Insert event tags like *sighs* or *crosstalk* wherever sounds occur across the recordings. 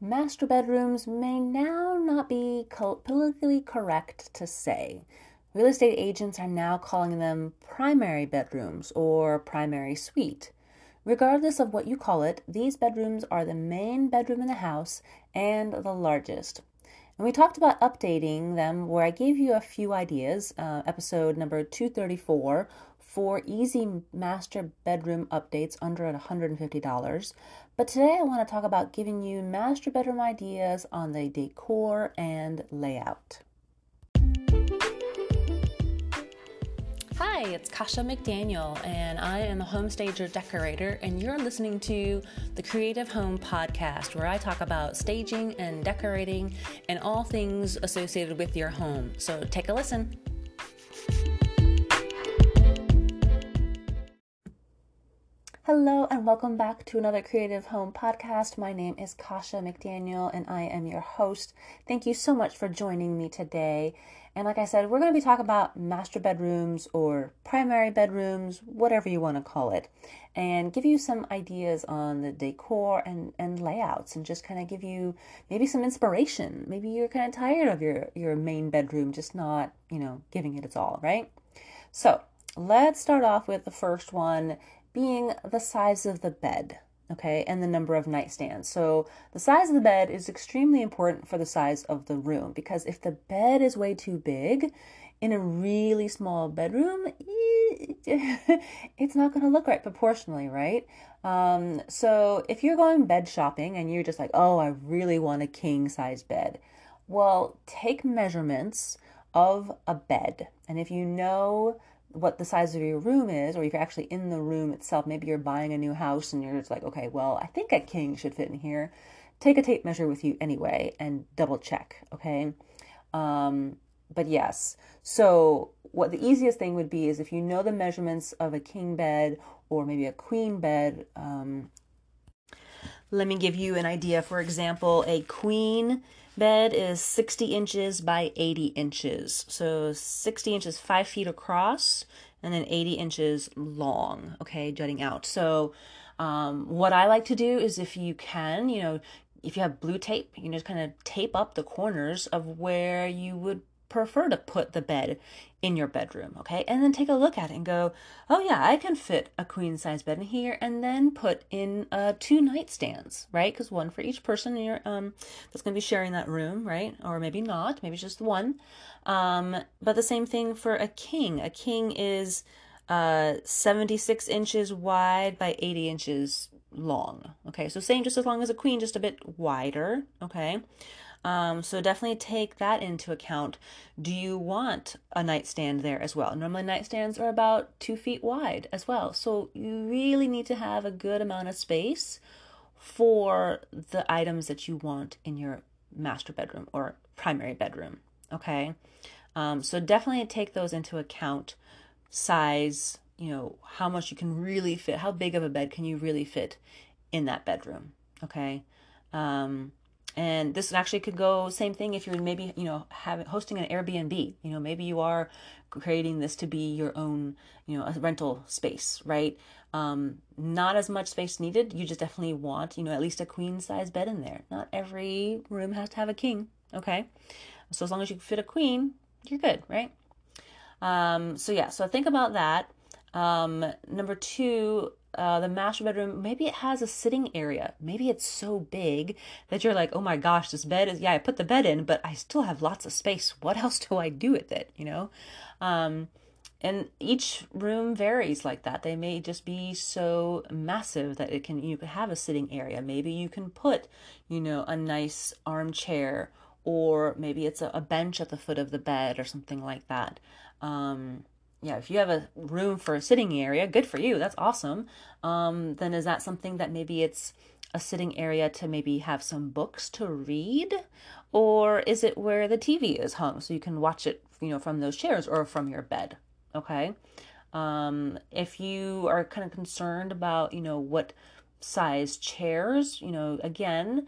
master bedrooms may now not be politically correct to say. Real estate agents are now calling them primary bedrooms or primary suite. Regardless of what you call it, these bedrooms are the main bedroom in the house and the largest. And we talked about updating them, where I gave you a few ideas, uh, episode number 234, for easy master bedroom updates under $150. But today I want to talk about giving you master bedroom ideas on the decor and layout. Hi, it's Kasha McDaniel, and I am a home stager decorator, and you're listening to the Creative Home Podcast, where I talk about staging and decorating and all things associated with your home. So take a listen. Hello, and welcome back to another Creative Home podcast. My name is Kasha McDaniel, and I am your host. Thank you so much for joining me today. And like I said, we're going to be talking about master bedrooms or primary bedrooms, whatever you want to call it, and give you some ideas on the decor and, and layouts and just kind of give you maybe some inspiration. Maybe you're kind of tired of your, your main bedroom, just not, you know, giving it its all, right? So let's start off with the first one being the size of the bed okay, and the number of nightstands. So the size of the bed is extremely important for the size of the room because if the bed is way too big in a really small bedroom, *laughs* it's not going to look right proportionally, right? Um, so if you're going bed shopping and you're just like, oh, I really want a king size bed, well, take measurements of a bed. And if you know what the size of your room is, or if you're actually in the room itself, maybe you're buying a new house and you're just like, okay, well, I think a king should fit in here. Take a tape measure with you anyway and double check, okay? Um, but yes, so what the easiest thing would be is if you know the measurements of a king bed or maybe a queen bed. Um, let me give you an idea. For example, a queen bed is 60 inches by 80 inches. So 60 inches, five feet across, and then 80 inches long, okay, jutting out. So um, what I like to do is if you can, you know, if you have blue tape, you just kind of tape up the corners of where you would prefer to put the bed in your bedroom, okay? And then take a look at it and go, oh yeah, I can fit a queen size bed in here, and then put in uh, two nightstands, right? Because one for each person in your um that's gonna be sharing that room, right? Or maybe not, maybe just one. Um, but the same thing for a king. A king is uh 76 inches wide by 80 inches long. Okay, so same just as long as a queen, just a bit wider. Okay. Um, so definitely take that into account. Do you want a nightstand there as well? Normally nightstands are about two feet wide as well. So you really need to have a good amount of space for the items that you want in your master bedroom or primary bedroom. Okay. Um, so definitely take those into account. Size, you know, how much you can really fit, how big of a bed can you really fit in that bedroom? Okay. Um, and this actually could go same thing if you're maybe you know having hosting an airbnb. You know maybe you are creating this to be your own you know a rental space right? Um, not as much space needed. You just definitely want you know at least a queen size bed in there. Not every room has to have a king okay? So as long as you fit a queen you're good right? Um, so yeah so think about that. Um, number two uh, the master bedroom, maybe it has a sitting area. Maybe it's so big that you're like, oh my gosh, this bed is, yeah, I put the bed in, but I still have lots of space. *laughs* What else do I do with it? You know? Um, and each room varies like that. They may just be so massive that it can, you have a sitting area. Maybe you can put, you know, a nice armchair or maybe it's a, a bench at the foot of the bed or something like that. Um, yeah, if you have a room for a sitting area, good for you. That's awesome. Um, then is that something that maybe it's a sitting area to maybe have some books to read? Or is it where the TV is hung so you can watch it, you know, from those chairs or from your bed? Okay. Um, if you are kind of concerned about, you know, what size chairs, you know, again,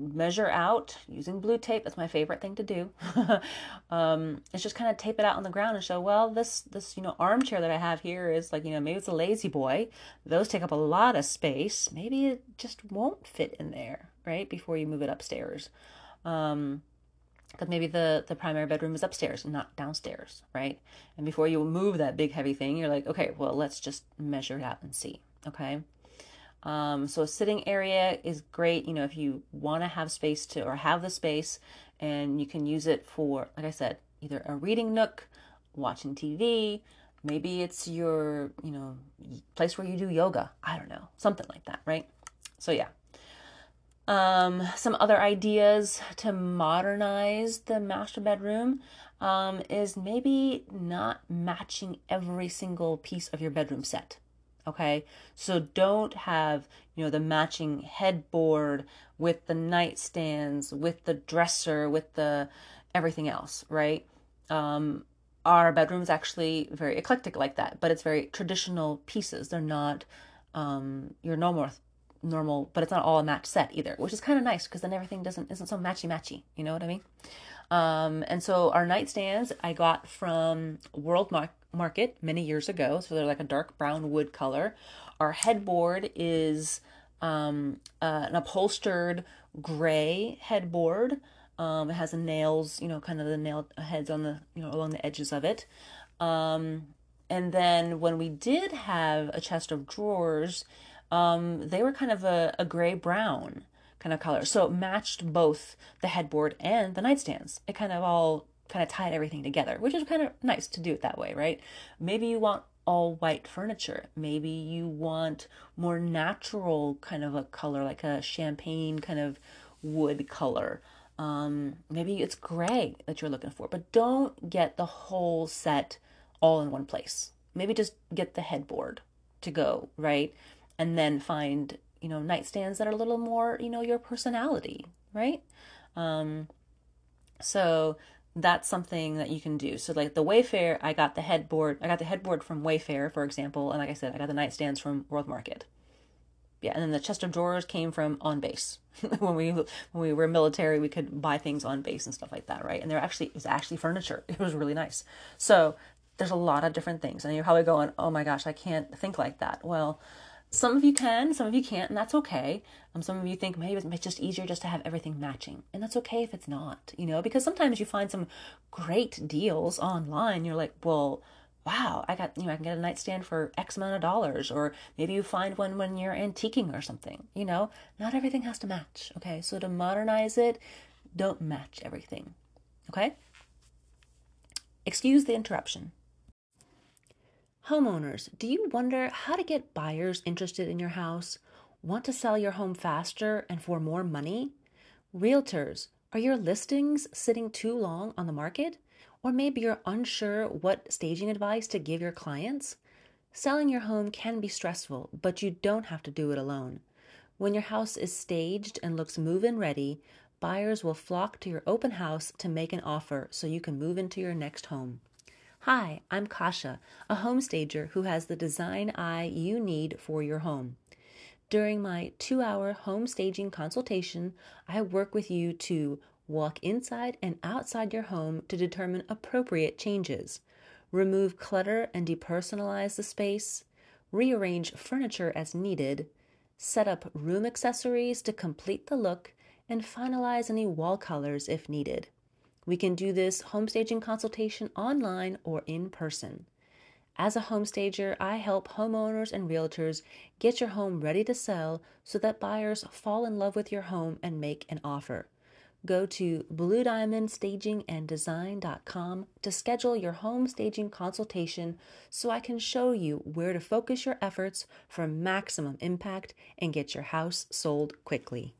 measure out using blue tape. That's my favorite thing to do. *laughs* um, it's just kind of tape it out on the ground and show, well, this, this, you know, armchair that I have here is like, you know, maybe it's a La-Z-Boy. Those take up a lot of space. Maybe it just won't fit in there, right? Before you move it upstairs. Um, because maybe the the primary bedroom is upstairs not downstairs right and before you move that big heavy thing you're like okay well let's just measure it out and see okay um, so a sitting area is great you know if you want to have space to or have the space and you can use it for like i said either a reading nook watching tv maybe it's your you know place where you do yoga i don't know something like that right so yeah um, some other ideas to modernize the master bedroom um, is maybe not matching every single piece of your bedroom set. Okay, so don't have you know the matching headboard with the nightstands, with the dresser, with the everything else, right? Um, our bedroom is actually very eclectic like that, but it's very traditional pieces. They're not um, your normal normal, but it's not all a match set either, which is kind of nice because then everything doesn't isn't so matchy matchy. You know what I mean? Um, and so our nightstands I got from World Mar- Market many years ago, so they're like a dark brown wood color. Our headboard is um, uh, an upholstered gray headboard. Um, it has the nails, you know, kind of the nail heads on the, you know, along the edges of it. Um, and then when we did have a chest of drawers, um, they were kind of a, a gray brown kind of color. So it matched both the headboard and the nightstands. It kind of all kind of tied everything together, which is kind of nice to do it that way, right? Maybe you want all white furniture. Maybe you want more natural kind of a color, like a champagne kind of wood color. Um, maybe it's gray that you're looking for, but don't get the whole set all in one place. Maybe just get the headboard to go, right? and then find you know nightstands that are a little more you know your personality right um so that's something that you can do. So like the wayfair i got the headboard i got the headboard from wayfair for example and like i said i got the nightstands from world market. Yeah and then the chest of drawers came from on base. *laughs* When we when we were military we could buy things on base and stuff like that right? And they're actually it was actually furniture. *laughs* It was really nice. So there's a lot of different things. And you're probably going oh my gosh i can't think like that. Well some of you can, some of you can't, and that's okay. Um, some of you think maybe it's just easier just to have everything matching, and that's okay if it's not, you know, because sometimes you find some great deals online. You're like, well, wow, I got, you know, I can get a nightstand for X amount of dollars, or maybe you find one when you're antiquing or something, you know, not everything has to match, okay? So to modernize it, don't match everything, okay? Excuse the interruption. Homeowners, do you wonder how to get buyers interested in your house? Want to sell your home faster and for more money? Realtors, are your listings sitting too long on the market? Or maybe you're unsure what staging advice to give your clients? Selling your home can be stressful, but you don't have to do it alone. When your house is staged and looks move in ready, buyers will flock to your open house to make an offer so you can move into your next home. Hi, I'm Kasha, a home stager who has the design eye you need for your home. During my two hour home staging consultation, I work with you to walk inside and outside your home to determine appropriate changes, remove clutter and depersonalize the space, rearrange furniture as needed, set up room accessories to complete the look, and finalize any wall colors if needed. We can do this home staging consultation online or in person. As a home stager, I help homeowners and realtors get your home ready to sell so that buyers fall in love with your home and make an offer. Go to bluediamondstaginganddesign.com to schedule your home staging consultation so I can show you where to focus your efforts for maximum impact and get your house sold quickly.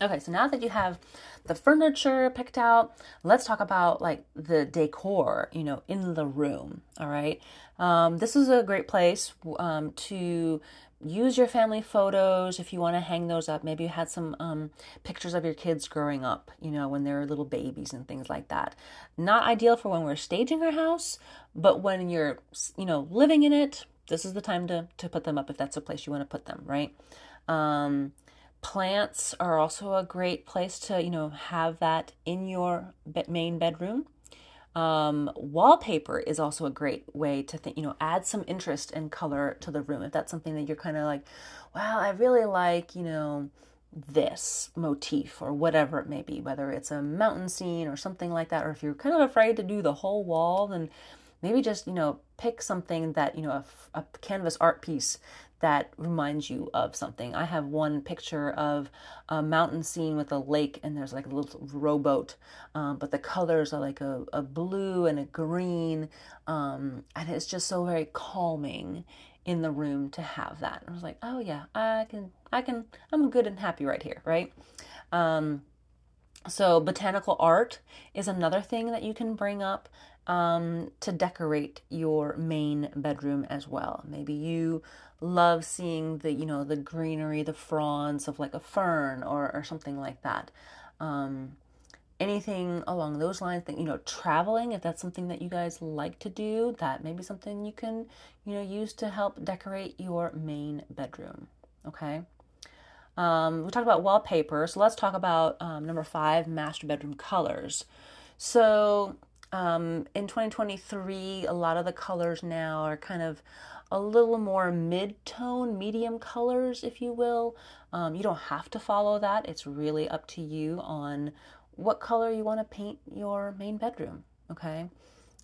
Okay, so now that you have the furniture picked out, let's talk about like the decor, you know, in the room. All right. Um, this is a great place um, to use your family photos if you want to hang those up. Maybe you had some um, pictures of your kids growing up, you know, when they were little babies and things like that. Not ideal for when we're staging our house, but when you're, you know, living in it, this is the time to, to put them up if that's a place you want to put them, right? Um, plants are also a great place to, you know, have that in your main bedroom. Um, wallpaper is also a great way to think, you know, add some interest and color to the room. If that's something that you're kind of like, wow, I really like, you know, this motif or whatever it may be, whether it's a mountain scene or something like that, or if you're kind of afraid to do the whole wall, then maybe just, you know, pick something that, you know, a, a canvas art piece that reminds you of something. I have one picture of a mountain scene with a lake, and there's like a little rowboat, um, but the colors are like a, a blue and a green, um, and it's just so very calming in the room to have that. And I was like, oh yeah, I can, I can, I'm good and happy right here, right? Um, so botanical art is another thing that you can bring up um, to decorate your main bedroom as well. Maybe you love seeing the you know the greenery, the fronds of like a fern or or something like that. Um, anything along those lines that you know traveling if that's something that you guys like to do that may be something you can you know use to help decorate your main bedroom okay um, we talked about wallpaper so let's talk about um, number five master bedroom colors so um, in 2023 a lot of the colors now are kind of a little more mid-tone, medium colors, if you will. Um, you don't have to follow that. It's really up to you on what color you want to paint your main bedroom. Okay.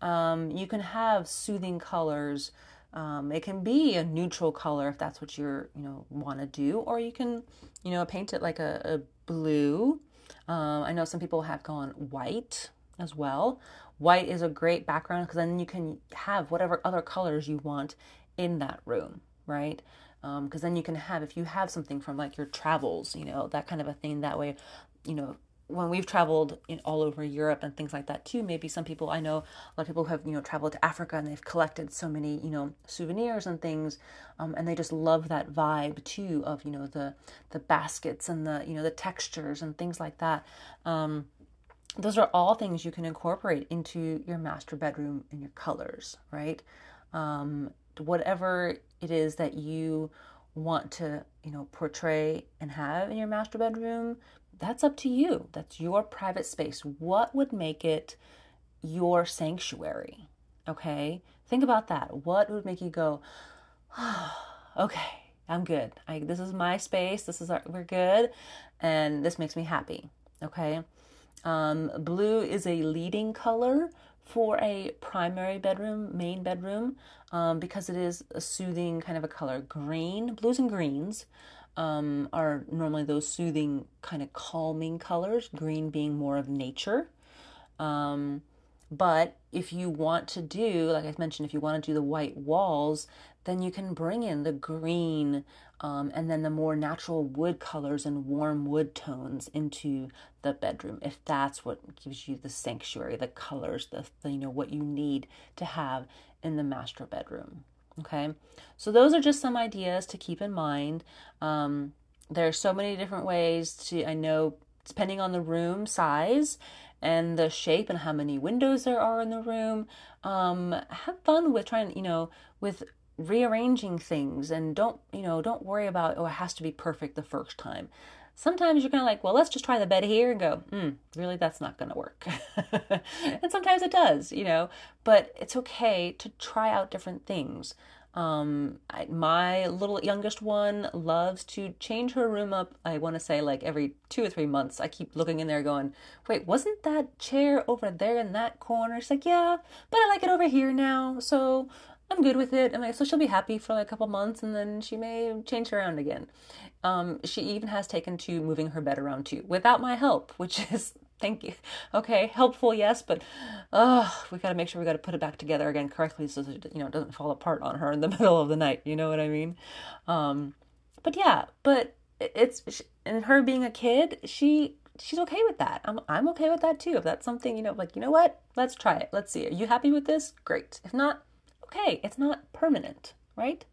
Um, you can have soothing colors. Um, it can be a neutral color if that's what you're, you know, want to do, or you can, you know, paint it like a, a blue. Um, I know some people have gone white as well. White is a great background because then you can have whatever other colors you want in that room, right? Because um, then you can have, if you have something from like your travels, you know, that kind of a thing, that way, you know, when we've traveled in all over Europe and things like that too, maybe some people I know a lot of people who have you know traveled to Africa and they've collected so many you know souvenirs and things, um, and they just love that vibe too of you know the the baskets and the you know the textures and things like that. Um, those are all things you can incorporate into your master bedroom and your colors, right? Um, whatever it is that you want to, you know, portray and have in your master bedroom, that's up to you. That's your private space. What would make it your sanctuary? Okay? Think about that. What would make you go, oh, *sighs* okay, I'm good. I, this is my space. This is our, we're good. And this makes me happy. Okay? Um, blue is a leading color for a primary bedroom, main bedroom, um, because it is a soothing kind of a color. Green, blues and greens um, are normally those soothing, kind of calming colors, green being more of nature. Um, but if you want to do, like I mentioned, if you want to do the white walls, then you can bring in the green um, and then the more natural wood colors and warm wood tones into the bedroom if that's what gives you the sanctuary the colors the, the, you know what you need to have in the master bedroom okay? So those are just some ideas to keep in mind. Um, there are so many different ways to i know depending on the room size and the shape and how many windows there are in the room um, have fun with trying you know with rearranging things and don't you know don't worry about oh it has to be perfect the first time sometimes you're kind of like well let's just try the bed here and go hmm really that's not going to work *laughs* and sometimes it does you know but it's okay to try out different things um, I, my little youngest one loves to change her room up. I want to say like every two or three months. I keep looking in there going, wait, wasn't that chair over there in that corner? She's like, yeah, but I like it over here now. So I'm good with it. And like, so she'll be happy for like a couple months and then she may change around again. Um, she even has taken to moving her bed around too without my help, which *laughs* is thank you. Okay, helpful, yes, but uh, we got to make sure we got to put it back together again correctly so that you know it doesn't fall apart on her in the *laughs* middle of the night. You know what I mean? Um, but yeah, but it's and her being a kid, she she's okay with that. I'm I'm okay with that too. If that's something you know, like you know what, let's try it. Let's see. Are you happy with this? Great. If not, okay, it's not permanent, right?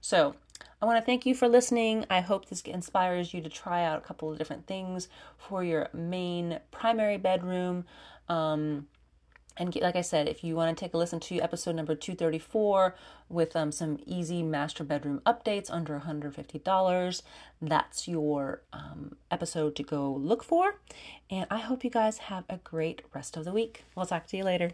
So I want to thank you for listening. I hope this inspires you to try out a couple of different things for your main primary bedroom. Um, And like I said, if you want to take a listen to episode number 234 with um, some easy master bedroom updates under $150, that's your um, episode to go look for. And I hope you guys have a great rest of the week. We'll talk to you later.